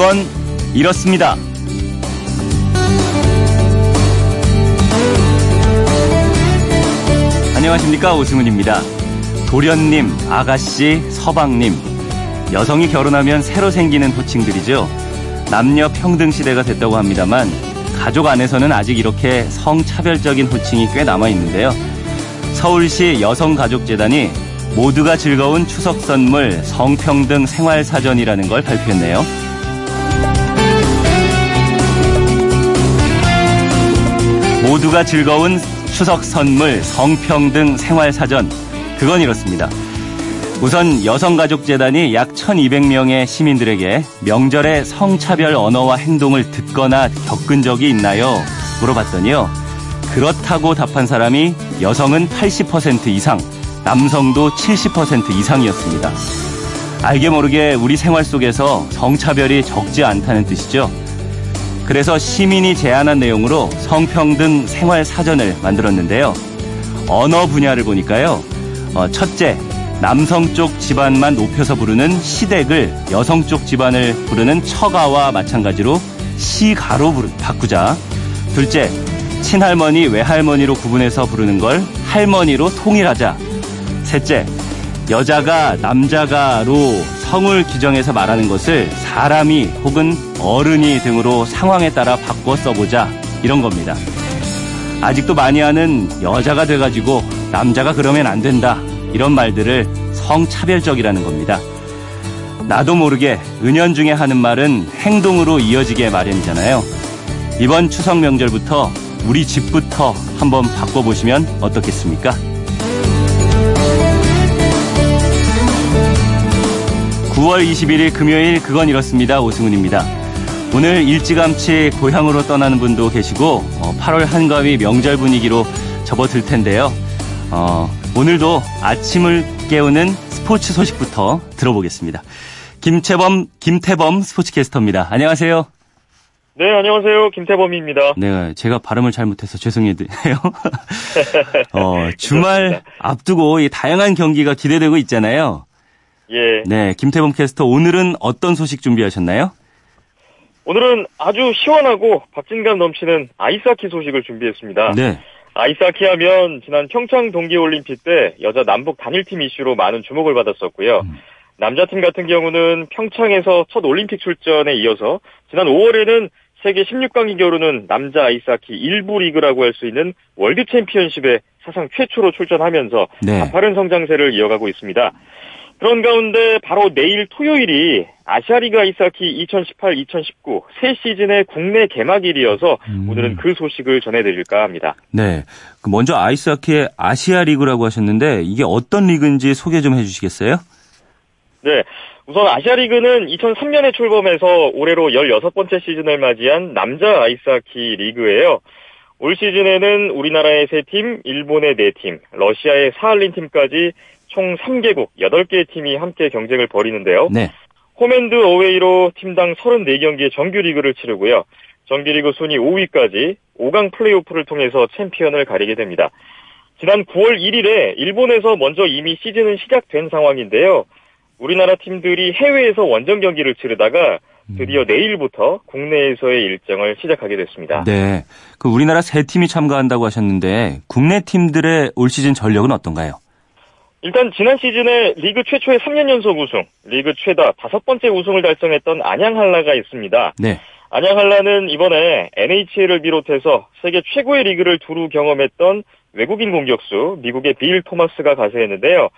그건 이렇습니다. 안녕하십니까 오승훈입니다. 도련님, 아가씨, 서방님. 여성이 결혼하면 새로 생기는 호칭들이죠. 남녀 평등 시대가 됐다고 합니다만 가족 안에서는 아직 이렇게 성차별적인 호칭이 꽤 남아 있는데요. 서울시 여성가족재단이 모두가 즐거운 추석 선물 성평등 생활사전이라는 걸 발표했네요. 모두가 즐거운 추석 선물 성평등 생활사전. 그건 이렇습니다. 우선 여성가족재단이 약 1200명의 시민들에게 명절에 성차별 언어와 행동을 듣거나 겪은 적이 있나요? 물어봤더니요. 그렇다고 답한 사람이 여성은 80% 이상, 남성도 70% 이상이었습니다. 알게 모르게 우리 생활 속에서 성차별이 적지 않다는 뜻이죠. 그래서 시민이 제안한 내용으로 성평등 생활 사전을 만들었는데요. 언어 분야를 보니까요. 어, 첫째, 남성 쪽 집안만 높여서 부르는 시댁을 여성 쪽 집안을 부르는 처가와 마찬가지로 시가로 바꾸자. 둘째, 친할머니, 외할머니로 구분해서 부르는 걸 할머니로 통일하자. 셋째, 여자가 남자가로 성을 규정해서 말하는 것을 사람이 혹은 어른이 등으로 상황에 따라 바꿔 써보자. 이런 겁니다. 아직도 많이 하는 여자가 돼가지고 남자가 그러면 안 된다. 이런 말들을 성차별적이라는 겁니다. 나도 모르게 은연중에 하는 말은 행동으로 이어지게 마련이잖아요. 이번 추석 명절부터 우리 집부터 한번 바꿔보시면 어떻겠습니까? 9월 21일 금요일 그건 이렇습니다. 오승훈입니다. 오늘 일찌감치 고향으로 떠나는 분도 계시고 8월 한가위 명절 분위기로 접어들 텐데요. 어, 오늘도 아침을 깨우는 스포츠 소식부터 들어보겠습니다. 김채범, 김태범 스포츠캐스터입니다. 안녕하세요. 네, 안녕하세요. 김태범입니다. 네, 제가 발음을 잘못해서 죄송해요. 어, 주말 앞두고 다양한 경기가 기대되고 있잖아요. 예. 네, 김태범 캐스터 오늘은 어떤 소식 준비하셨나요? 오늘은 아주 시원하고 박진감 넘치는 아이스하키 소식을 준비했습니다. 네. 아이스하키 하면 지난 평창 동계올림픽 때 여자 남북 단일팀 이슈로 많은 주목을 받았었고요. 음. 남자팀 같은 경우는 평창에서 첫 올림픽 출전에 이어서 지난 5월에는 세계 16강이 겨루는 남자 아이스하키 1부 리그라고 할 수 있는 월드 챔피언십에 사상 최초로 출전하면서 네. 가파른 성장세를 이어가고 있습니다. 그런 가운데 바로 내일 토요일이 아시아리그 아이스하키 2018-2019 새 시즌의 국내 개막일이어서 음. 오늘은 그 소식을 전해드릴까 합니다. 네. 먼저 아이스하키의 아시아리그라고 하셨는데 이게 어떤 리그인지 소개 좀 해주시겠어요? 네. 우선 아시아리그는 2003년에 출범해서 올해로 16번째 시즌을 맞이한 남자 아이스하키 리그예요. 올 시즌에는 우리나라의 3팀, 일본의 4팀, 러시아의 사할린 팀까지 총 3개국 8개의 팀이 함께 경쟁을 벌이는데요. 네. 홈앤드 어웨이로 팀당 34경기의 정규리그를 치르고요. 정규리그 순위 5위까지 5강 플레이오프를 통해서 챔피언을 가리게 됩니다. 지난 9월 1일에 일본에서 먼저 이미 시즌은 시작된 상황인데요. 우리나라 팀들이 해외에서 원정 경기를 치르다가 드디어 내일부터 국내에서의 일정을 시작하게 됐습니다. 네. 그 우리나라 세 팀이 참가한다고 하셨는데 국내 팀들의 올 시즌 전력은 어떤가요? 일단 지난 시즌에 리그 최초의 3년 연속 우승, 리그 최다 다섯 번째 우승을 달성했던 안양한라가 있습니다. 네. 안양한라는 이번에 NHL을 비롯해서 세계 최고의 리그를 두루 경험했던 외국인 공격수 미국의 빌 토마스가 가세했는데요.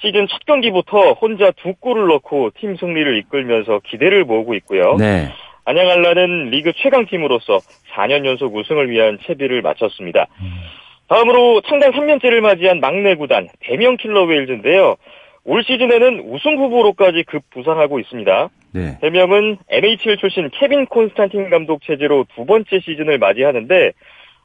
시즌 첫 경기부터 혼자 두 골을 넣고 팀 승리를 이끌면서 기대를 모으고 있고요. 네. 안양한라는 리그 최강팀으로서 4년 연속 우승을 위한 채비를 마쳤습니다. 음. 다음으로 창단 3년째를 맞이한 막내 구단 대명 킬러 웨일즈인데요. 올 시즌에는 우승 후보로까지 급부상하고 있습니다. 네. 대명은 NHL 출신 케빈 콘스탄틴 감독 체제로 두 번째 시즌을 맞이하는데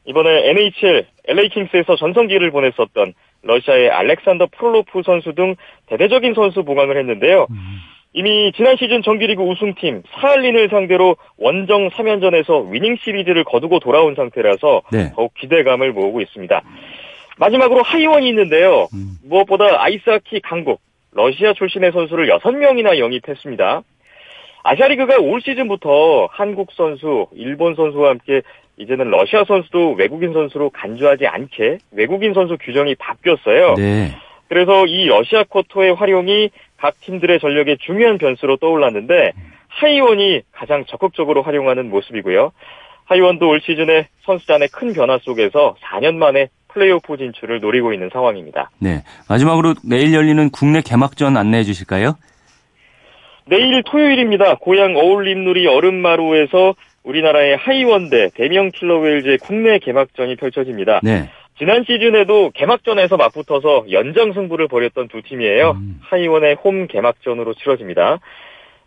이번에 NHL LA 킹스에서 전성기를 보냈었던 러시아의 알렉산더 프롤로프 선수 등 대대적인 선수 보강을 했는데요. 음. 이미 지난 시즌 정규리그 우승팀 사할린을 상대로 원정 3연전에서 위닝 시리즈를 거두고 돌아온 상태라서 네. 더욱 기대감을 모으고 있습니다. 마지막으로 하이원이 있는데요. 음. 무엇보다 아이스하키 강국 러시아 출신의 선수를 6명이나 영입했습니다. 아시아리그가 올 시즌부터 한국 선수, 일본 선수와 함께 이제는 러시아 선수도 외국인 선수로 간주하지 않게 외국인 선수 규정이 바뀌었어요. 네. 그래서 이 러시아 쿼터의 활용이 각 팀들의 전력의 중요한 변수로 떠올랐는데 하이원이 가장 적극적으로 활용하는 모습이고요. 하이원도 올 시즌에 선수단의 큰 변화 속에서 4년 만에 플레이오프 진출을 노리고 있는 상황입니다. 네. 마지막으로 내일 열리는 국내 개막전 안내해 주실까요? 내일 토요일입니다. 고향 어울림누리 얼음마루에서 우리나라의 하이원 대 대명 킬러웨일즈의 국내 개막전이 펼쳐집니다. 네. 지난 시즌에도 개막전에서 맞붙어서 연장 승부를 벌였던 두 팀이에요. 음. 하이원의 홈 개막전으로 치러집니다.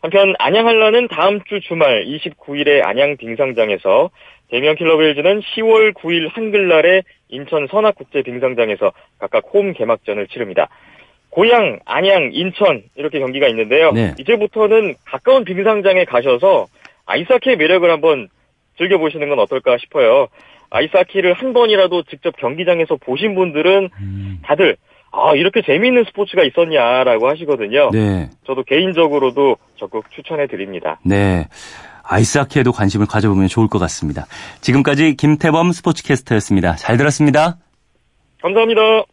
한편 안양 한라는 다음 주 주말 29일에 안양 빙상장에서 대명 킬러웨일즈는 10월 9일 한글날에 인천 선악국제 빙상장에서 각각 홈 개막전을 치릅니다. 고향, 안양, 인천 이렇게 경기가 있는데요. 네. 이제부터는 가까운 빙상장에 가셔서 아이스하키의 매력을 한번 즐겨보시는 건 어떨까 싶어요. 아이스하키를 한 번이라도 직접 경기장에서 보신 분들은 음. 다들 아 이렇게 재미있는 스포츠가 있었냐라고 하시거든요. 네. 저도 개인적으로도 적극 추천해 드립니다. 네. 아이스하키에도 관심을 가져보면 좋을 것 같습니다. 지금까지 김태범 스포츠캐스터였습니다. 잘 들었습니다. 감사합니다.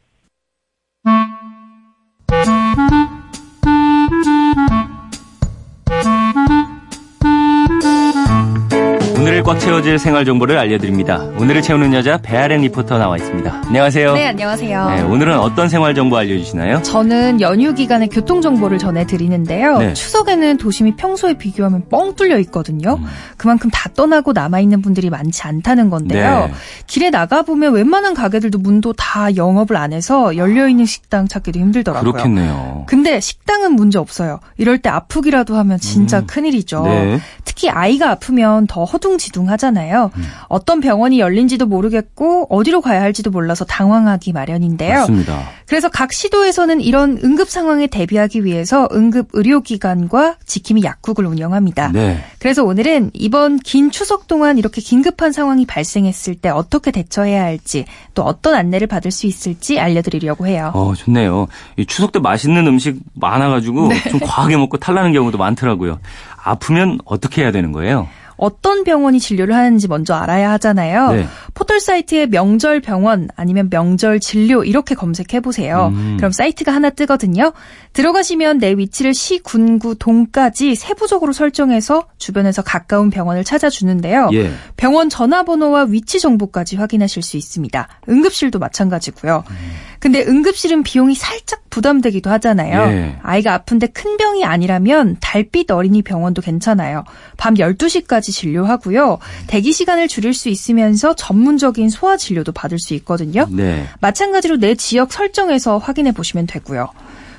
오늘을 꽉 채워질 생활 정보를 알려드립니다. 오늘을 채우는 여자 배아랭 리포터 나와 있습니다. 안녕하세요. 네, 안녕하세요. 네, 오늘은 어떤 생활 정보 알려주시나요? 저는 연휴 기간에 교통 정보를 전해드리는데요. 네. 추석에는 도심이 평소에 비교하면 뻥 뚫려 있거든요. 음. 그만큼 다 떠나고 남아있는 분들이 많지 않다는 건데요. 네. 길에 나가보면 웬만한 가게들도 문도 다 영업을 안 해서 열려있는 식당 찾기도 힘들더라고요. 그렇겠네요. 근데 식당은 문제 없어요. 이럴 때 아프기라도 하면 진짜 음. 큰일이죠. 네. 특히 아이가 아프면 더 허둥지 둥하잖아요. 음. 어떤 병원이 열린지도 모르겠고 어디로 가야 할지도 몰라서 당황하기 마련인데요. 맞습니다. 그래서 각 시도에서는 이런 응급 상황에 대비하기 위해서 응급 의료기관과 지킴이 약국을 운영합니다. 네. 그래서 오늘은 이번 긴 추석 동안 이렇게 긴급한 상황이 발생했을 때 어떻게 대처해야 할지 또 어떤 안내를 받을 수 있을지 알려드리려고 해요. 어, 좋네요. 이 추석 때 맛있는 음식 많아가지고 네. 좀 과하게 먹고 탈나는 경우도 많더라고요. 아프면 어떻게 해야 되는 거예요? 어떤 병원이 진료를 하는지 먼저 알아야 하잖아요. 네. 포털 사이트에 명절 병원 아니면 명절 진료 이렇게 검색해 보세요. 음. 그럼 사이트가 하나 뜨거든요. 들어가시면 내 위치를 시, 군, 구, 동까지 세부적으로 설정해서 주변에서 가까운 병원을 찾아주는데요. 예. 병원 전화번호와 위치 정보까지 확인하실 수 있습니다. 응급실도 마찬가지고요. 음. 근데 응급실은 비용이 살짝 부담되기도 하잖아요. 예. 아이가 아픈데 큰 병이 아니라면 달빛 어린이 병원도 괜찮아요. 밤 12시까지 진료하고요. 대기 시간을 줄일 수 있으면서 전문적인 소아 진료도 받을 수 있거든요. 네. 마찬가지로 내 지역 설정에서 확인해 보시면 되고요.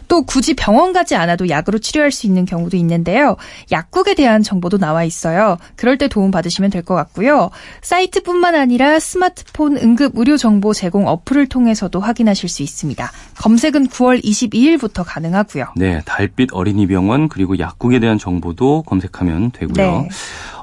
또 굳이 병원 가지 않아도 약으로 치료할 수 있는 경우도 있는데요. 약국에 대한 정보도 나와 있어요. 그럴 때 도움 받으시면 될 것 같고요. 사이트뿐만 아니라 스마트폰 응급 의료 정보 제공 어플을 통해서도 확인하실 수 있습니다. 검색은 9월 22일부터 가능하고요. 네, 달빛 어린이병원 그리고 약국에 대한 정보도 검색하면 되고요. 네.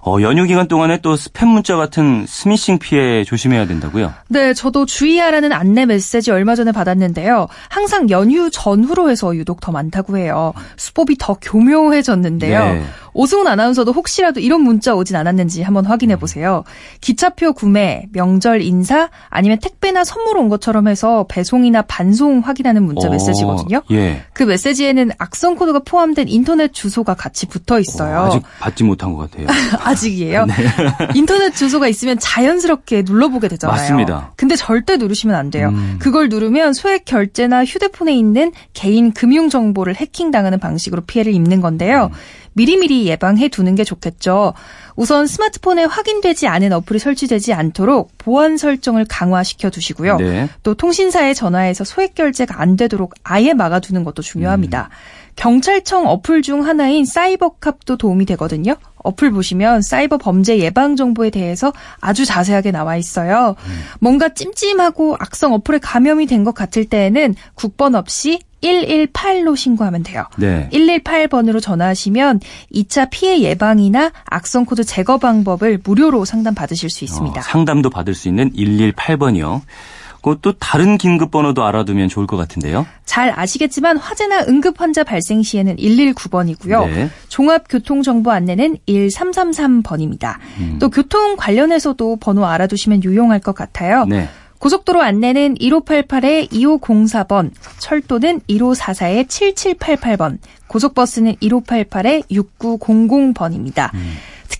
어, 연휴 기간 동안에 또 스팸 문자 같은 스미싱 피해 조심해야 된다고요? 네, 저도 주의하라는 안내 메시지 얼마 전에 받았는데요. 항상 연휴 전후로 해서 유독 더 많다고 해요. 수법이 더 교묘해졌는데요. 네. 오승훈 아나운서도 혹시라도 이런 문자 오진 않았는지 한번 확인해 보세요. 기차표 구매, 명절 인사, 아니면 택배나 선물 온 것처럼 해서 배송이나 반송 확인하는 문자 오, 어, 메시지거든요. 예. 그 메시지에는 악성 코드가 포함된 인터넷 주소가 같이 붙어 있어요. 오, 아직 받지 못한 것 같아요. 아직이에요? 네. 인터넷 주소가 있으면 자연스럽게 눌러보게 되잖아요. 맞습니다. 근데 절대 누르시면 안 돼요. 음. 그걸 누르면 소액 결제나 휴대폰에 있는 개인 금융 정보를 해킹당하는 방식으로 피해를 입는 건데요. 음. 미리미리 예방해 두는 게 좋겠죠. 우선 스마트폰에 확인되지 않은 어플이 설치되지 않도록 보안 설정을 강화시켜 두시고요. 네. 또 통신사에 전화해서 소액 결제가 안 되도록 아예 막아두는 것도 중요합니다. 음. 경찰청 어플 중 하나인 사이버캅도 도움이 되거든요. 어플 보시면 사이버 범죄 예방 정보에 대해서 아주 자세하게 나와 있어요. 음. 뭔가 찜찜하고 악성 어플에 감염이 된 것 같을 때에는 국번 없이 118로 신고하면 돼요. 네. 118번으로 전화하시면 2차 피해 예방이나 악성 코드 제거 방법을 무료로 상담 받으실 수 있습니다. 어, 상담도 받을 수 있는 118번이요. 그것도 다른 긴급 번호도 알아두면 좋을 것 같은데요. 잘 아시겠지만 화재나 응급 환자 발생 시에는 119번이고요. 네. 종합교통정보 안내는 1333번입니다. 음. 또 교통 관련해서도 번호 알아두시면 유용할 것 같아요. 네. 고속도로 안내는 1588-2504번, 철도는 1544-7788번, 고속버스는 1588-6900번입니다. 음.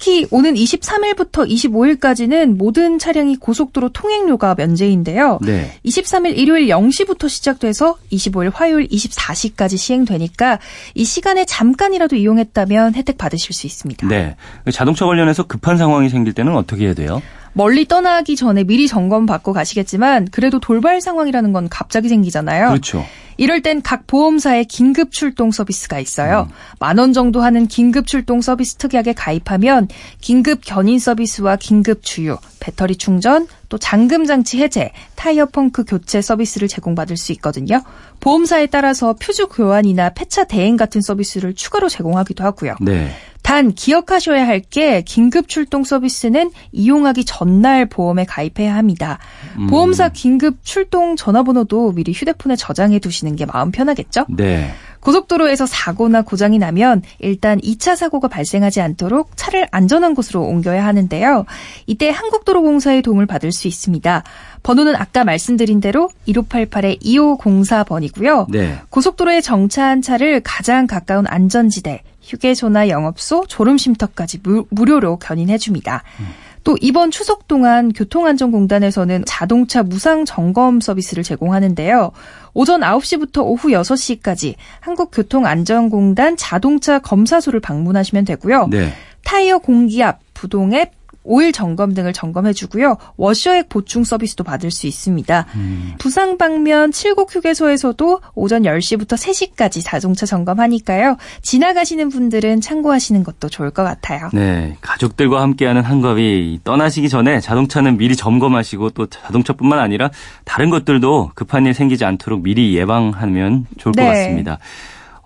특히 오는 23일부터 25일까지는 모든 차량이 고속도로 통행료가 면제인데요. 네. 23일 일요일 0시부터 시작돼서 25일 화요일 24시까지 시행되니까 이 시간에 잠깐이라도 이용했다면 혜택 받으실 수 있습니다. 네. 자동차 관련해서 급한 상황이 생길 때는 어떻게 해야 돼요? 멀리 떠나기 전에 미리 점검 받고 가시겠지만 그래도 돌발 상황이라는 건 갑자기 생기잖아요. 그렇죠. 이럴 땐 각 보험사의 긴급 출동 서비스가 있어요. 음. 만원 정도 하는 긴급 출동 서비스 특약에 가입하면 긴급 견인 서비스와 긴급 주유, 배터리 충전, 또 잠금 장치 해제, 타이어 펑크 교체 서비스를 제공받을 수 있거든요. 보험사에 따라서 퓨즈 교환이나 폐차 대행 같은 서비스를 추가로 제공하기도 하고요. 네. 단 기억하셔야 할 게 긴급 출동 서비스는 이용하기 전날 보험에 가입해야 합니다. 음. 보험사 긴급 출동 전화번호도 미리 휴대폰에 저장해 두시는 게 마음 편하겠죠? 네. 고속도로에서 사고나 고장이 나면 일단 2차 사고가 발생하지 않도록 차를 안전한 곳으로 옮겨야 하는데요. 이때 한국도로공사의 도움을 받을 수 있습니다. 번호는 아까 말씀드린 대로 1588-2504번이고요. 네. 고속도로에 정차한 차를 가장 가까운 안전지대, 휴게소나 영업소, 졸음쉼터까지 무, 료로 견인해줍니다. 음. 또 이번 추석 동안 교통안전공단에서는 자동차 무상 점검 서비스를 제공하는데요. 오전 9시부터 오후 6시까지 한국교통안전공단 자동차 검사소를 방문하시면 되고요. 네. 타이어 공기압, 부동앱, 오일 점검 등을 점검해 주고요. 워셔액 보충 서비스도 받을 수 있습니다. 음. 부상 방면 7곡 휴게소에서도 오전 10시부터 3시까지 자동차 점검하니까요. 지나가시는 분들은 참고하시는 것도 좋을 것 같아요. 네. 가족들과 함께하는 한가위 떠나시기 전에 자동차는 미리 점검하시고 또 자동차뿐만 아니라 다른 것들도 급한 일 생기지 않도록 미리 예방하면 좋을 네. 것 같습니다.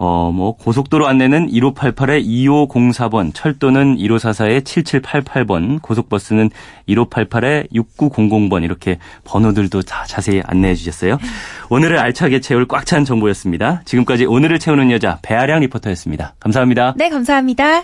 어, 뭐, 고속도로 안내는 1588-2504번, 철도는 1544-7788번, 고속버스는 1588-6900번, 이렇게 번호들도 다 자세히 안내해 주셨어요. 오늘을 알차게 채울 꽉 찬 정보였습니다. 지금까지 오늘을 채우는 여자, 배아량 리포터였습니다. 감사합니다. 네, 감사합니다.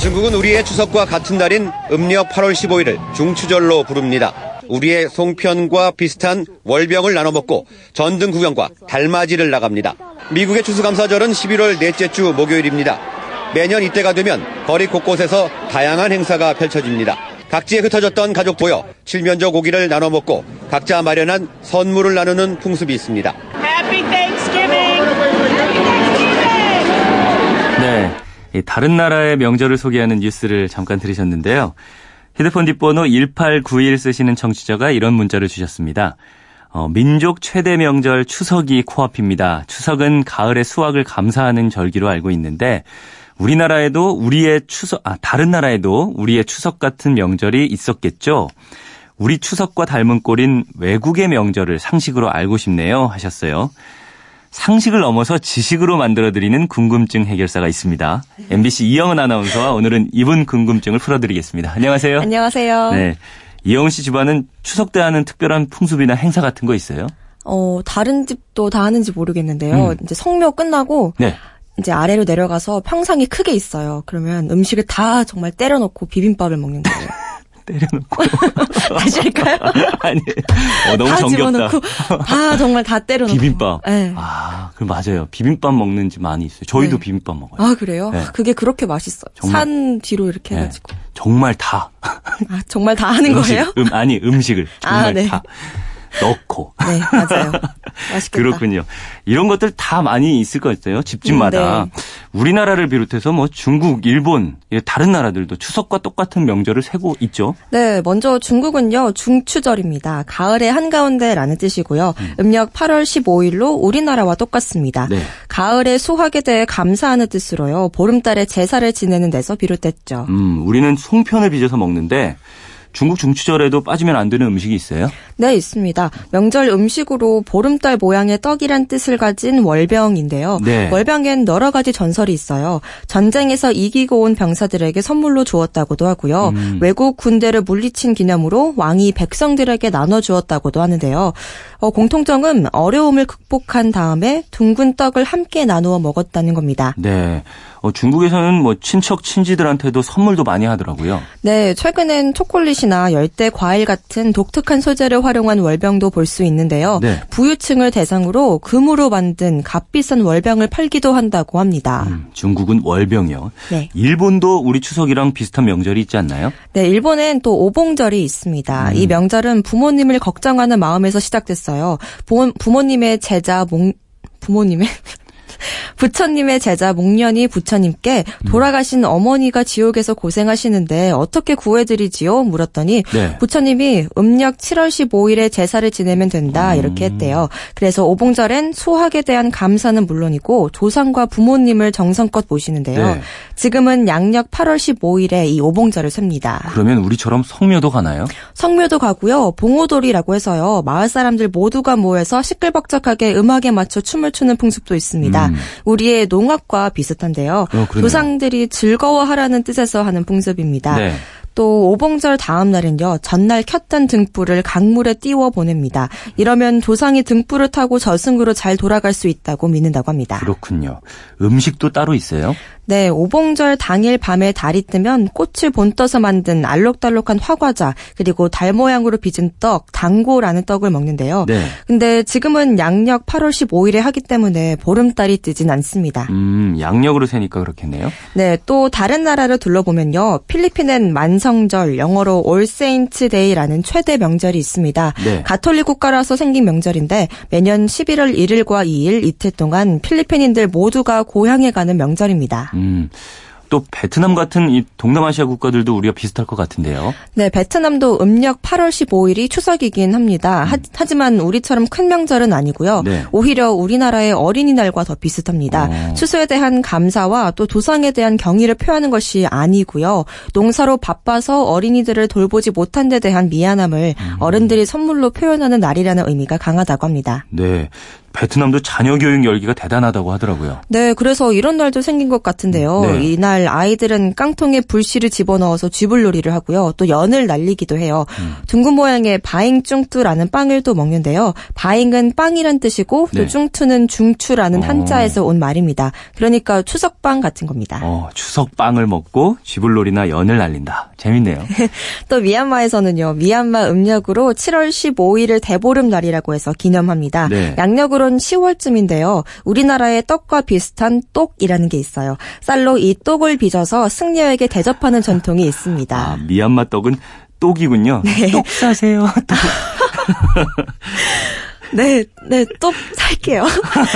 중국은 우리의 추석과 같은 날인 음력 8월 15일을 중추절로 부릅니다. 우리의 송편과 비슷한 월병을 나눠 먹고 전등 구경과 달맞이를 나갑니다. 미국의 추수감사절은 11월 넷째 주 목요일입니다. 매년 이때가 되면 거리 곳곳에서 다양한 행사가 펼쳐집니다. 각지에 흩어졌던 가족 보여 칠면조 고기를 나눠 먹고 각자 마련한 선물을 나누는 풍습이 있습니다. 다른 나라의 명절을 소개하는 뉴스를 잠깐 들으셨는데요. 휴대폰 뒷번호 1891 쓰시는 청취자가 이런 문자를 주셨습니다. 어, 민족 최대 명절 추석이 코앞입니다. 추석은 가을의 수확을 감사하는 절기로 알고 있는데 우리나라에도 우리의 추석, 아, 다른 나라에도 우리의 추석 같은 명절이 있었겠죠? 우리 추석과 닮은 꼴인 외국의 명절을 상식으로 알고 싶네요. 하셨어요. 상식을 넘어서 지식으로 만들어드리는 궁금증 해결사가 있습니다. MBC 이영은 아나운서와 오늘은 이분 궁금증을 풀어드리겠습니다. 안녕하세요. 안녕하세요. 네. 이영은 씨 집안은 추석 때 하는 특별한 풍습이나 행사 같은 거 있어요? 어, 다른 집도 다 하는지 모르겠는데요. 음. 이제 성묘 끝나고 네. 이제 아래로 내려가서 평상이 크게 있어요. 그러면 음식을 다 정말 때려놓고 비빔밥을 먹는 거예요. 때려놓고. 할까요? 아니, 어, 너무 다 정겹다. 집어넣고, 다 정말 다 때려놓고. 비빔밥. 네. 아, 그 맞아요. 비빔밥 먹는 집 많이 있어요. 저희도 네. 비빔밥 먹어요. 아, 그래요? 네. 그게 그렇게 맛있어요. 정말, 산 뒤로 이렇게 네. 해가지고. 정말 다. 아, 정말 다 하는 음식, 거예요? 음, 아니, 음식을. 아, 정말 아, 네. 다. 넣고. 네, 맞아요. 맛있겠다. 그렇군요. 이런 것들 다 많이 있을 것 같아요. 집집마다. 음, 네. 우리나라를 비롯해서 뭐 중국, 일본, 다른 나라들도 추석과 똑같은 명절을 세고 있죠. 네, 먼저 중국은요. 중추절입니다. 가을의 한가운데라는 뜻이고요. 음. 력 8월 15일로 우리나라와 똑같습니다. 네. 가을의 수확에 대해 감사하는 뜻으로요. 보름달에 제사를 지내는 데서 비롯됐죠. 음, 우리는 송편을 빚어서 먹는데 중국 중추절에도 빠지면 안 되는 음식이 있어요? 네, 있습니다. 명절 음식으로 보름달 모양의 떡이란 뜻을 가진 월병인데요. 네. 월병엔 여러 가지 전설이 있어요. 전쟁에서 이기고 온 병사들에게 선물로 주었다고도 하고요. 음. 외국 군대를 물리친 기념으로 왕이 백성들에게 나눠 주었다고도 하는데요. 어, 공통점은 어려움을 극복한 다음에 둥근 떡을 함께 나누어 먹었다는 겁니다. 네. 어, 중국에서는 뭐 친척 친지들한테도 선물도 많이 하더라고요. 네, 최근엔 초콜릿이나 열대 과일 같은 독특한 소재를 활용한 월병도 볼 수 있는데요. 네. 부유층을 대상으로 금으로 만든 값비싼 월병을 팔기도 한다고 합니다. 음, 중국은 월병이요. 네. 일본도 우리 추석이랑 비슷한 명절이 있지 않나요? 네, 일본엔 또 오봉절이 있습니다. 음. 이 명절은 부모님을 걱정하는 마음에서 시작됐어요. 부모, 부모님의 제자 몽 부모님의 부처님의 제자 목련이 부처님께 돌아가신 어머니가 지옥에서 고생하시는데 어떻게 구해드리지요? 물었더니 네. 부처님이 음력 7월 15일에 제사를 지내면 된다 음. 이렇게 했대요. 그래서 오봉절엔 수학에 대한 감사는 물론이고 조상과 부모님을 정성껏 모시는데요. 네. 지금은 양력 8월 15일에 이 오봉절을 셉니다. 그러면 우리처럼 성묘도 가나요? 성묘도 가고요. 봉오돌이라고 해서요. 마을 사람들 모두가 모여서 시끌벅적하게 음악에 맞춰 춤을 추는 풍습도 있습니다. 음. 우리의 농악과 비슷한데요. 어, 조상들이 즐거워하라는 뜻에서 하는 풍습입니다. 네. 또 오봉절 다음 날은요 전날 켰던 등불을 강물에 띄워 보냅니다. 이러면 조상이 등불을 타고 저승으로 잘 돌아갈 수 있다고 믿는다고 합니다. 그렇군요. 음식도 따로 있어요? 네, 오봉절 당일 밤에 달이 뜨면 꽃을 본떠서 만든 알록달록한 화과자 그리고 달 모양으로 빚은 떡, 당고라는 떡을 먹는데요. 네. 근데 지금은 양력 8월 15일에 하기 때문에 보름달이 뜨진 않습니다. 음, 양력으로 세니까 그렇겠네요. 네, 또 다른 나라를 둘러보면요. 필리핀엔 만성절, 영어로 All Saints' Day라는 최대 명절이 있습니다. 네. 가톨릭 국가라서 생긴 명절인데 매년 11월 1일과 2일 이틀 동안 필리핀인들 모두가 고향에 가는 명절입니다. 음. 또 베트남 같은 이 동남아시아 국가들도 우리가 비슷할 것 같은데요. 네, 베트남도 음력 8월 15일이 추석이긴 합니다. 음. 하, 지만 우리처럼 큰 명절은 아니고요. 네. 오히려 우리나라의 어린이날과 더 비슷합니다. 어. 추수에 대한 감사와 또 조상에 대한 경의를 표하는 것이 아니고요. 농사로 바빠서 어린이들을 돌보지 못한 데 대한 미안함을 음. 어른들이 선물로 표현하는 날이라는 의미가 강하다고 합니다. 네. 베트남도 자녀 교육 열기가 대단하다고 하더라고요. 네, 그래서 이런 날도 생긴 것 같은데요. 네. 이날 아이들은 깡통에 불씨를 집어넣어서 쥐불놀이를 하고요. 또 연을 날리기도 해요. 음. 둥근 모양의 바잉쭝뚜라는 빵을 또 먹는데요. 바잉은 빵이란 뜻이고 네. 또 쭝투는 중추라는 어. 한자에서 온 말입니다. 그러니까 추석빵 같은 겁니다. 어, 추석빵을 먹고 쥐불놀이나 연을 날린다. 재밌네요. 또 미얀마에서는요. 미얀마 음력으로 7월 15일을 대보름 날이라고 해서 기념합니다. 네. 양력으로 그런 10월쯤인데요. 우리나라의 떡과 비슷한 똑이라는 게 있어요. 쌀로 이 똑을 빚어서 승려에게 대접하는 전통이 있습니다. 아, 미얀마 떡은 똑이군요. 네. 똑 사세요. 똑. 네, 네, 또 살게요.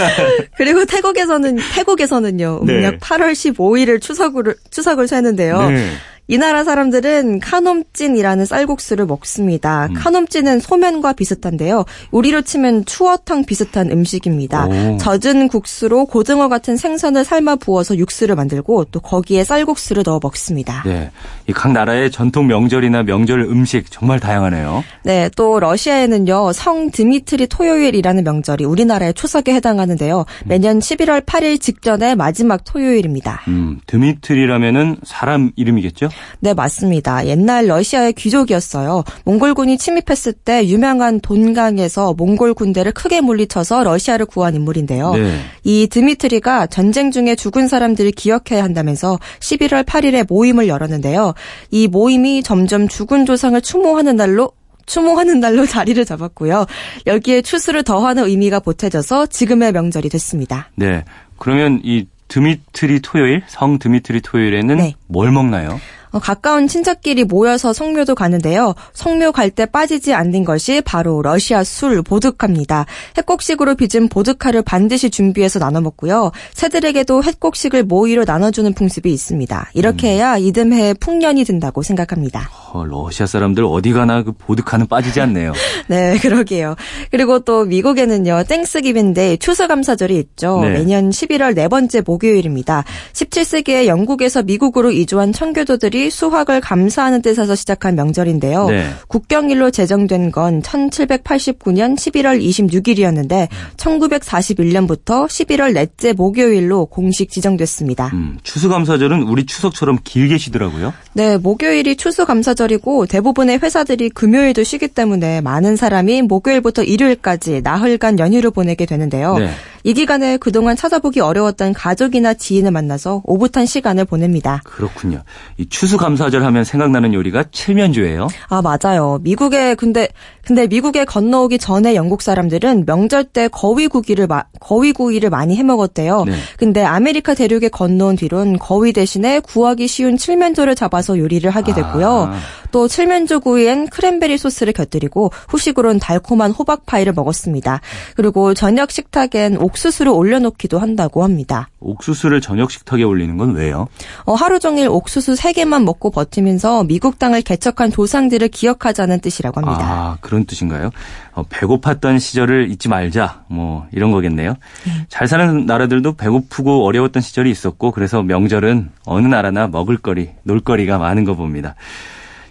그리고 태국에서는, 태국에서는요, 음력 네. 8월 15일을 추석을, 추석을 세는데요. 네. 이 나라 사람들은 카놈찐이라는 쌀국수를 먹습니다. 음. 카놈찐은 소면과 비슷한데요. 우리로 치면 추어탕 비슷한 음식입니다. 오. 젖은 국수로 고등어 같은 생선을 삶아 부어서 육수를 만들고 또 거기에 쌀국수를 넣어 먹습니다. 네. 이 각 나라의 전통 명절이나 명절 음식 정말 다양하네요. 네. 또 러시아에는요. 성 드미트리 토요일이라는 명절이 우리나라의 추석에 해당하는데요. 매년 11월 8일 직전의 마지막 토요일입니다. 음, 드미트리라면은 사람 이름이겠죠? 네, 맞습니다. 옛날 러시아의 귀족이었어요. 몽골군이 침입했을 때 유명한 돈강에서 몽골 군대를 크게 물리쳐서 러시아를 구한 인물인데요. 네. 이 드미트리가 전쟁 중에 죽은 사람들을 기억해야 한다면서 11월 8일에 모임을 열었는데요. 이 모임이 점점 죽은 조상을 추모하는 날로 추모하는 날로 자리를 잡았고요. 여기에 추수를 더하는 의미가 보태져서 지금의 명절이 됐습니다. 네. 그러면 이 드미트리 토요일, 성 드미트리 토요일에는 네. 뭘 먹나요? 어, 가까운 친척끼리 모여서 성묘도 가는데요. 성묘 갈 때 빠지지 않는 것이 바로 러시아 술 보드카입니다. 햇곡식으로 빚은 보드카를 반드시 준비해서 나눠 먹고요. 새들에게도 햇곡식을 모이로 나눠주는 풍습이 있습니다. 이렇게 음. 해야 이듬해 풍년이 든다고 생각합니다. 어, 러시아 사람들 어디 가나 그 보드카는 빠지지 않네요. 네, 그러게요. 그리고 또 미국에는요, 땡스기빈데 추수감사절이 있죠. 네. 매년 11월 네 번째 목요일입니다. 17세기에 영국에서 미국으로 이주한 청교도들이 수확을 감사하는 뜻에서 시작한 명절인데요. 네. 국경일로 제정된 건 1789년 11월 26일이었는데 1941년부터 11월 넷째 목요일로 공식 지정됐습니다. 음, 추수감사절은 우리 추석처럼 길게 쉬더라고요. 네, 목요일이 추수감사절이고 대부분의 회사들이 금요일도 쉬기 때문에 많은 사람이 목요일부터 일요일까지 나흘간 연휴를 보내게 되는데요. 네. 이 기간에 그동안 찾아보기 어려웠던 가족이나 지인을 만나서 오붓한 시간을 보냅니다. 그렇군요. 이 추수감사절 하면 생각나는 요리가 칠면조예요. 아 맞아요. 미국에 근데 근데 미국에 건너오기 전에 영국 사람들은 명절 때 거위구이를 거위구이를 많이 해 먹었대요. 네. 근데 아메리카 대륙에 건너온 뒤론 거위 대신에 구하기 쉬운 칠면조를 잡아서 요리를 하게 됐고요. 아. 또 칠면조 구이엔 크랜베리 소스를 곁들이고 후식으로는 달콤한 호박 파이를 먹었습니다. 그리고 저녁 식탁엔 옥수수를 올려놓기도 한다고 합니다. 옥수수를 저녁 식탁에 올리는 건 왜요? 어, 하루 종일 옥수수 3개만 먹고 버티면서 미국 땅을 개척한 조상들을 기억하자는 뜻이라고 합니다. 아, 그런 뜻인가요? 어, 배고팠던 시절을 잊지 말자. 뭐 이런 거겠네요. 네. 잘 사는 나라들도 배고프고 어려웠던 시절이 있었고 그래서 명절은 어느 나라나 먹을거리, 놀거리가 많은 거 봅니다.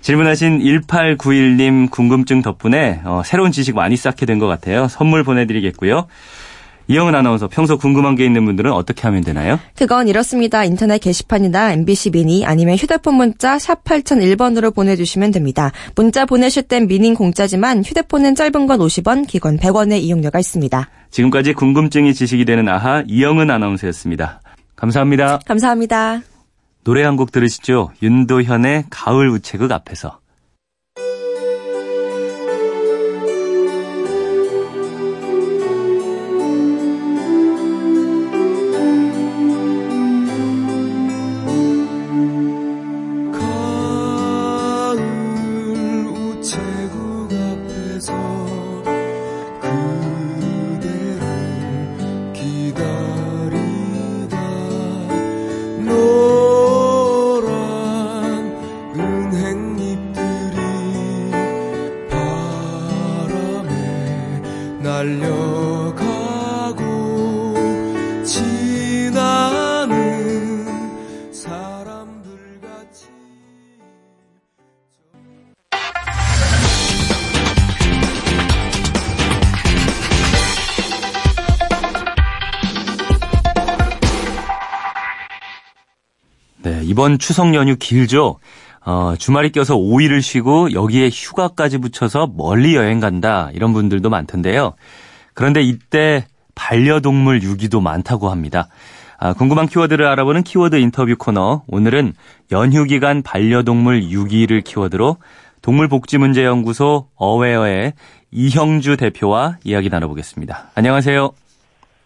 질문하신 1891님 궁금증 덕분에 어, 새로운 지식 많이 쌓게 된 것 같아요. 선물 보내드리겠고요. 이영은 아나운서 평소 궁금한 게 있는 분들은 어떻게 하면 되나요? 그건 이렇습니다. 인터넷 게시판이나 MBC 미니 아니면 휴대폰 문자 샵 8001번으로 보내주시면 됩니다. 문자 보내실 땐 미닌 공짜지만 휴대폰은 짧은 건 50원, 기건 100원의 이용료가 있습니다. 지금까지 궁금증이 지식이 되는 아하 이영은 아나운서였습니다. 감사합니다. 감사합니다. 노래 한 곡 들으시죠. 윤도현의 가을 우체국 앞에서. 이번 추석 연휴 길죠? 어, 주말이 껴서 5일을 쉬고 여기에 휴가까지 붙여서 멀리 여행 간다. 이런 분들도 많던데요. 그런데 이때 반려동물 유기도 많다고 합니다. 아, 궁금한 키워드를 알아보는 키워드 인터뷰 코너. 오늘은 연휴 기간 반려동물 유기를 키워드로 동물복지문제연구소 어웨어의 이형주 대표와 이야기 나눠보겠습니다. 안녕하세요.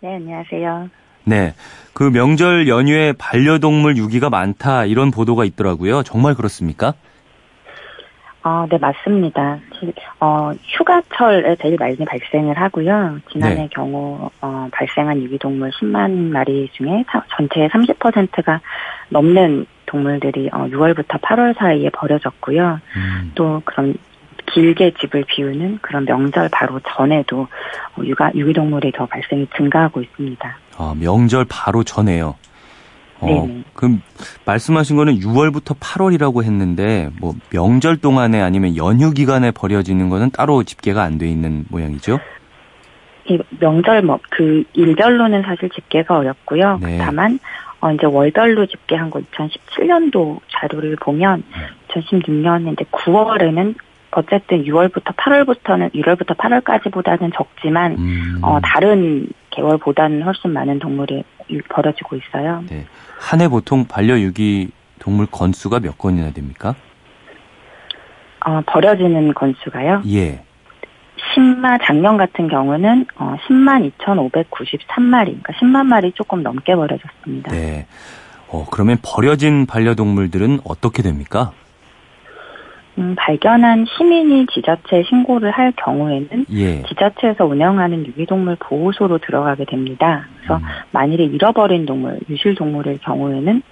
네, 안녕하세요. 네. 그 명절 연휴에 반려동물 유기가 많다 이런 보도가 있더라고요. 정말 그렇습니까? 어, 네, 맞습니다. 어, 휴가철에 제일 많이 발생을 하고요. 지난해 네. 경우, 어, 발생한 유기동물 10만 마리 중에 전체의 30%가 넘는 동물들이 어, 6월부터 8월 사이에 버려졌고요. 음. 또 그런 길게 집을 비우는 그런 명절 바로 전에도 육아, 유기동물이 더 발생이 증가하고 있습니다. 아, 명절 바로 전에요. 어, 네. 그럼 말씀하신 거는 6월부터 8월이라고 했는데 뭐 명절 동안에 아니면 연휴 기간에 버려지는 거는 따로 집계가 안 돼 있는 모양이죠? 이 명절 뭐 그 일별로는 사실 집계가 어렵고요. 네. 다만 어 이제 월별로 집계한 거 2017년도 자료를 보면 2016년 이제 9월에는 어쨌든 6월부터 8월부터는 1월부터 8월까지보다는 적지만 음. 어, 다른 개월보다는 훨씬 많은 동물이 벌어지고 있어요. 네. 한 해 보통 반려유기 동물 건수가 몇 건이나 됩니까? 어, 버려지는 건수가요? 예. 10만 작년 같은 경우는 어, 10만 2,593마리, 그러니까 10만 마리 조금 넘게 버려졌습니다. 네. 어, 그러면 버려진 반려동물들은 어떻게 됩니까? 음, 발견한 시민이 지자체에 신고를 할 경우에는 예. 지자체에서 운영하는 유기동물 보호소로 들어가게 됩니다. 그래서 음. 만일에 잃어버린 동물, 유실 동물일 경우에는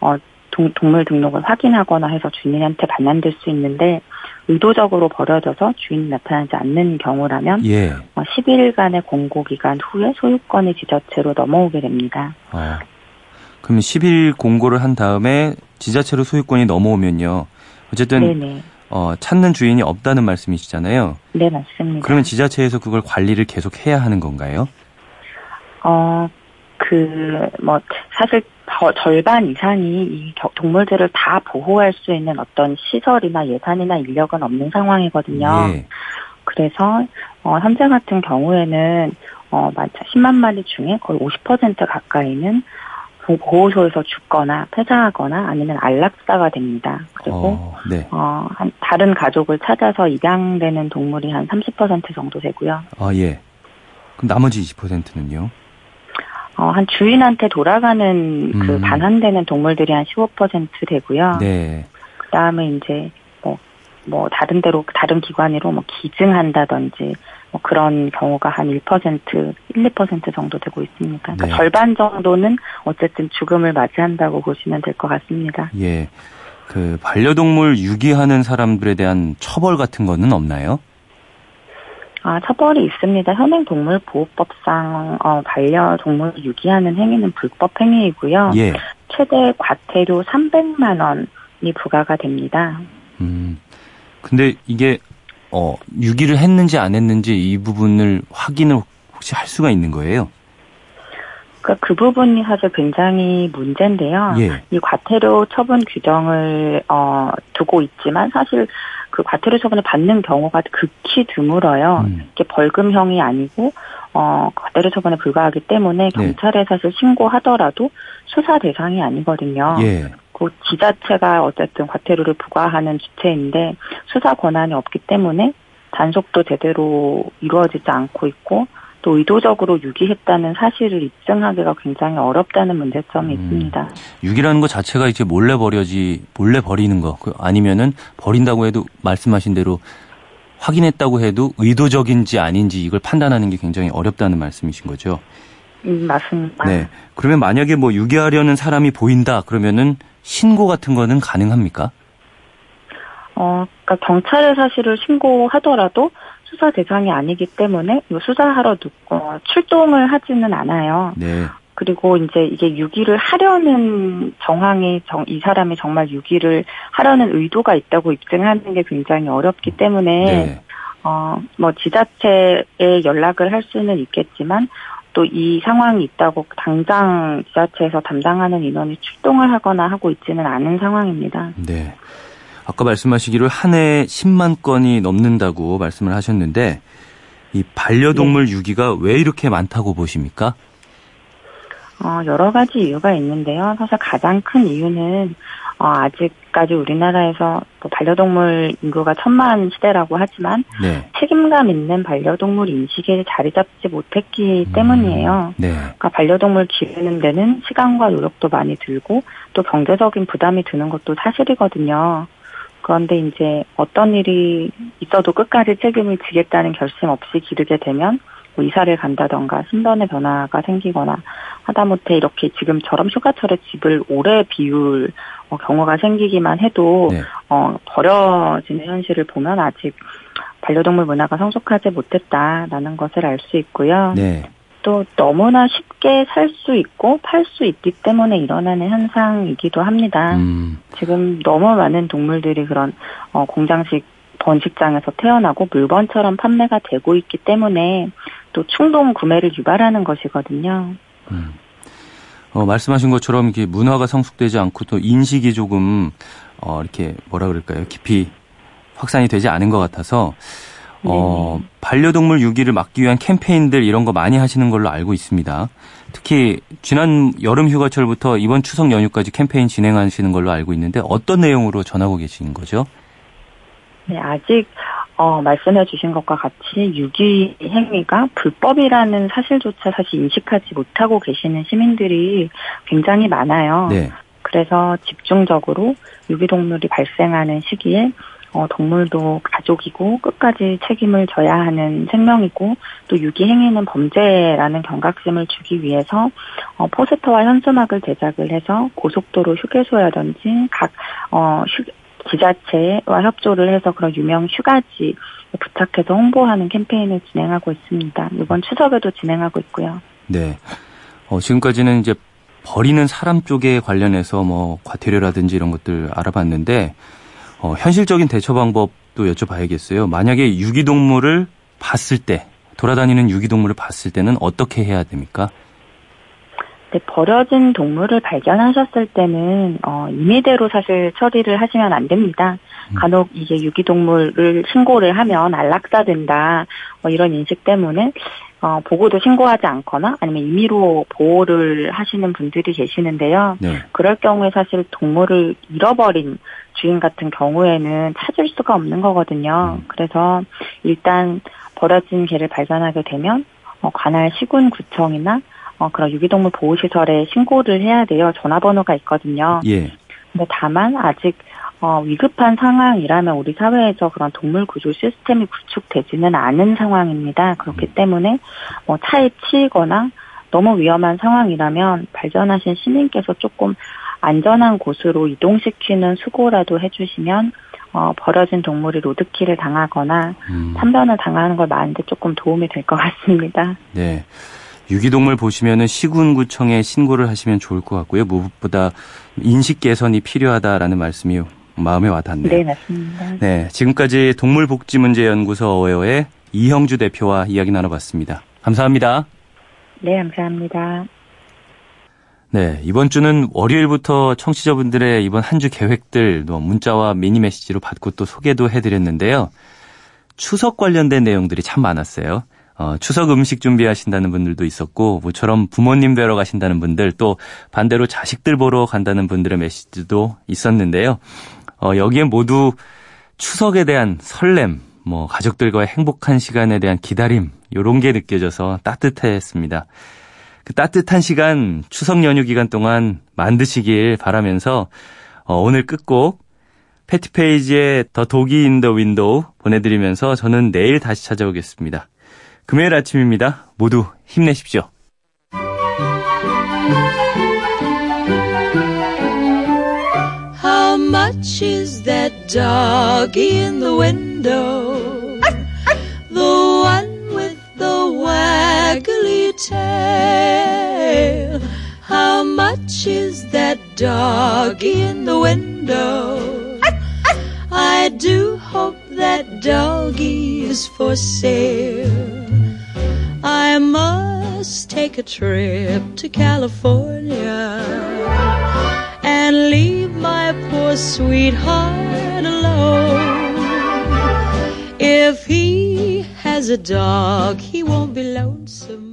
어, 동, 동물 등록을 확인하거나 해서 주인한테 반환될 수 있는데 의도적으로 버려져서 주인이 나타나지 않는 경우라면 예. 어, 10일간의 공고 기간 후에 소유권이 지자체로 넘어오게 됩니다. 어. 그러면 10일 공고를 한 다음에 지자체로 소유권이 넘어오면요. 어쨌든 네네. 어, 찾는 주인이 없다는 말씀이시잖아요. 네, 맞습니다. 그러면 지자체에서 그걸 관리를 계속 해야 하는 건가요? 어, 그, 뭐, 사실 저- 절반 이상이 이 겨- 동물들을 다 보호할 수 있는 어떤 시설이나 예산이나 인력은 없는 상황이거든요. 예. 그래서, 어, 현재 같은 경우에는, 어, 10만 마리 중에 거의 50% 가까이는 보- 보호소에서 죽거나 폐사하거나 아니면 안락사가 됩니다. 그리고, 어, 네. 어, 한, 다른 가족을 찾아서 입양되는 동물이 한 30% 정도 되고요. 아, 예. 그럼 나머지 20%는요? 어, 한 주인한테 돌아가는 그 음. 반환되는 동물들이 한 15% 되고요. 네. 그 다음에 이제 뭐, 뭐 다른 데로 다른 기관으로 뭐 기증한다든지 뭐 그런 경우가 한 1%, 1, 2% 정도 되고 있습니다. 그러니까 네. 절반 정도는 어쨌든 죽음을 맞이한다고 보시면 될 것 같습니다. 예. 그 반려동물 유기하는 사람들에 대한 처벌 같은 거는 없나요? 아, 처벌이 있습니다. 현행 동물보호법상 어, 반려동물 유기하는 행위는 불법 행위이고요. 예. 최대 과태료 300만 원이 부과가 됩니다. 음. 근데 이게 어, 유기를 했는지 안 했는지 이 부분을 확인을 혹시 할 수가 있는 거예요? 그러니까 그 부분이 사실 굉장히 문제인데요. 예. 이 과태료 처분 규정을 어, 두고 있지만 사실 그 과태료 처분을 받는 경우가 극히 드물어요. 음. 이게 벌금형이 아니고 어, 과태료 처분에 불과하기 때문에 네. 경찰에 사실 신고하더라도 수사 대상이 아니거든요. 예. 그 지자체가 어쨌든 과태료를 부과하는 주체인데 수사 권한이 없기 때문에 단속도 제대로 이루어지지 않고 있고 또 의도적으로 유기했다는 사실을 입증하기가 굉장히 어렵다는 문제점이 음. 있습니다. 유기라는 것 자체가 이제 몰래 버려지 몰래 버리는 거그 아니면은 버린다고 해도 말씀하신 대로 확인했다고 해도 의도적인지 아닌지 이걸 판단하는 게 굉장히 어렵다는 말씀이신 거죠. 음, 맞습니다. 네. 그러면 만약에 뭐 유기하려는 사람이 보인다 그러면은 신고 같은 거는 가능합니까? 어, 그러니까 경찰에 사실을 신고하더라도 수사 대상이 아니기 때문에 이 수사하러 누, 어, 출동을 하지는 않아요. 네. 그리고 이제 이게 유기를 하려는 정황이 정, 이 사람이 정말 유기를 하려는 의도가 있다고 입증하는 게 굉장히 어렵기 때문에 네. 어, 뭐 지자체에 연락을 할 수는 있겠지만 또 이 상황이 있다고 당장 지자체에서 담당하는 인원이 출동을 하거나 하고 있지는 않은 상황입니다. 네. 아까 말씀하시기를 한 해에 10만 건이 넘는다고 말씀을 하셨는데 이 반려동물 네. 유기가 왜 이렇게 많다고 보십니까? 어, 여러 가지 이유가 있는데요. 사실 가장 큰 이유는 어, 아직 까지 우리나라에서 뭐 반려동물 인구가 천만 시대라고 하지만 네. 책임감 있는 반려동물 인식에 자리 잡지 못했기 음. 때문이에요. 네. 그러니까 반려동물 기르는 데는 시간과 노력도 많이 들고 또 경제적인 부담이 드는 것도 사실이거든요. 그런데 이제 어떤 일이 있어도 끝까지 책임을 지겠다는 결심 없이 기르게 되면 뭐 이사를 간다던가 신변의 변화가 생기거나 하다못해 이렇게 지금처럼 휴가철에 집을 오래 비울 어, 경우가 생기기만 해도 네. 어, 버려지는 현실을 보면 아직 반려동물 문화가 성숙하지 못했다라는 것을 알 수 있고요. 네. 또 너무나 쉽게 살 수 있고 팔 수 있기 때문에 일어나는 현상이기도 합니다. 음. 지금 너무 많은 동물들이 그런 어, 공장식 번식장에서 태어나고 물건처럼 판매가 되고 있기 때문에 또 충동 구매를 유발하는 것이거든요. 음. 어, 말씀하신 것처럼 이게 문화가 성숙되지 않고 또 인식이 조금 어, 이렇게 뭐라 그럴까요? 깊이 확산이 되지 않은 것 같아서 어, 반려동물 유기를 막기 위한 캠페인들 이런 거 많이 하시는 걸로 알고 있습니다. 특히 지난 여름 휴가철부터 이번 추석 연휴까지 캠페인 진행하시는 걸로 알고 있는데 어떤 내용으로 전하고 계신 거죠? 네, 아직 어, 말씀해 주신 것과 같이 유기 행위가 불법이라는 사실조차 사실 인식하지 못하고 계시는 시민들이 굉장히 많아요. 네. 그래서 집중적으로 유기동물이 발생하는 시기에 어, 동물도 가족이고 끝까지 책임을 져야 하는 생명이고 또 유기행위는 범죄라는 경각심을 주기 위해서 어, 포스터와 현수막을 제작을 해서 고속도로 휴게소라든지 각 어, 휴, 지자체와 협조를 해서 그런 유명 휴가지 부탁해서 홍보하는 캠페인을 진행하고 있습니다. 이번 추석에도 진행하고 있고요. 네. 어, 지금까지는 이제 버리는 사람 쪽에 관련해서 뭐 과태료라든지 이런 것들 알아봤는데 어, 현실적인 대처 방법도 여쭤봐야겠어요. 만약에 유기동물을 봤을 때 돌아다니는 유기동물을 봤을 때는 어떻게 해야 됩니까? 네, 버려진 동물을 발견하셨을 때는 어, 임의대로 사실 처리를 하시면 안 됩니다. 음. 간혹 이게 유기동물을 신고를 하면 안락사된다 뭐 이런 인식 때문에 어, 보고도 신고하지 않거나 아니면 임의로 보호를 하시는 분들이 계시는데요. 네. 그럴 경우에 사실 동물을 잃어버린 주인 같은 경우에는 찾을 수가 없는 거거든요. 음. 그래서 일단 버려진 개를 발견하게 되면 어, 관할 시군구청이나 어, 그런 유기동물 보호시설에 신고를 해야 돼요. 전화번호가 있거든요. 예. 근데 다만 아직 어, 위급한 상황이라면 우리 사회에서 그런 동물 구조 시스템이 구축되지는 않은 상황입니다. 그렇기 음. 때문에 뭐 차에 치이거나 너무 위험한 상황이라면 발전하신 시민께서 조금 안전한 곳으로 이동시키는 수고라도 해주시면 어, 버려진 동물이 로드킬을 당하거나 음. 참변을 당하는 걸 막는데 조금 도움이 될 것 같습니다. 네. 유기동물 보시면은 시군구청에 신고를 하시면 좋을 것 같고요. 무엇보다 인식 개선이 필요하다라는 말씀이 마음에 와닿네요. 네, 맞습니다. 네, 지금까지 동물복지문제연구소 어웨어의 이형주 대표와 이야기 나눠봤습니다. 감사합니다. 네, 감사합니다. 네, 이번 주는 월요일부터 청취자분들의 이번 한 주 계획들 문자와 미니 메시지로 받고 또 소개도 해드렸는데요. 추석 관련된 내용들이 참 많았어요. 어, 추석 음식 준비하신다는 분들도 있었고, 모처럼 부모님 뵈러 가신다는 분들, 또 반대로 자식들 보러 간다는 분들의 메시지도 있었는데요. 어, 여기에 모두 추석에 대한 설렘, 뭐 가족들과의 행복한 시간에 대한 기다림, 요런 게 느껴져서 따뜻했습니다. 그 따뜻한 시간 추석 연휴 기간 동안 만드시길 바라면서 어, 오늘 끝곡 패티 페이지의 The Doggie in the Window 보내드리면서 저는 내일 다시 찾아오겠습니다. 금요일 아침입니다. 모두 힘내십시오. How much is that doggy in the window? The one with the waggly tail. How much is that doggy in the window? I do hope that doggy is for sale. I must take a trip to California and leave my poor sweetheart alone. If he has a dog, he won't be lonesome.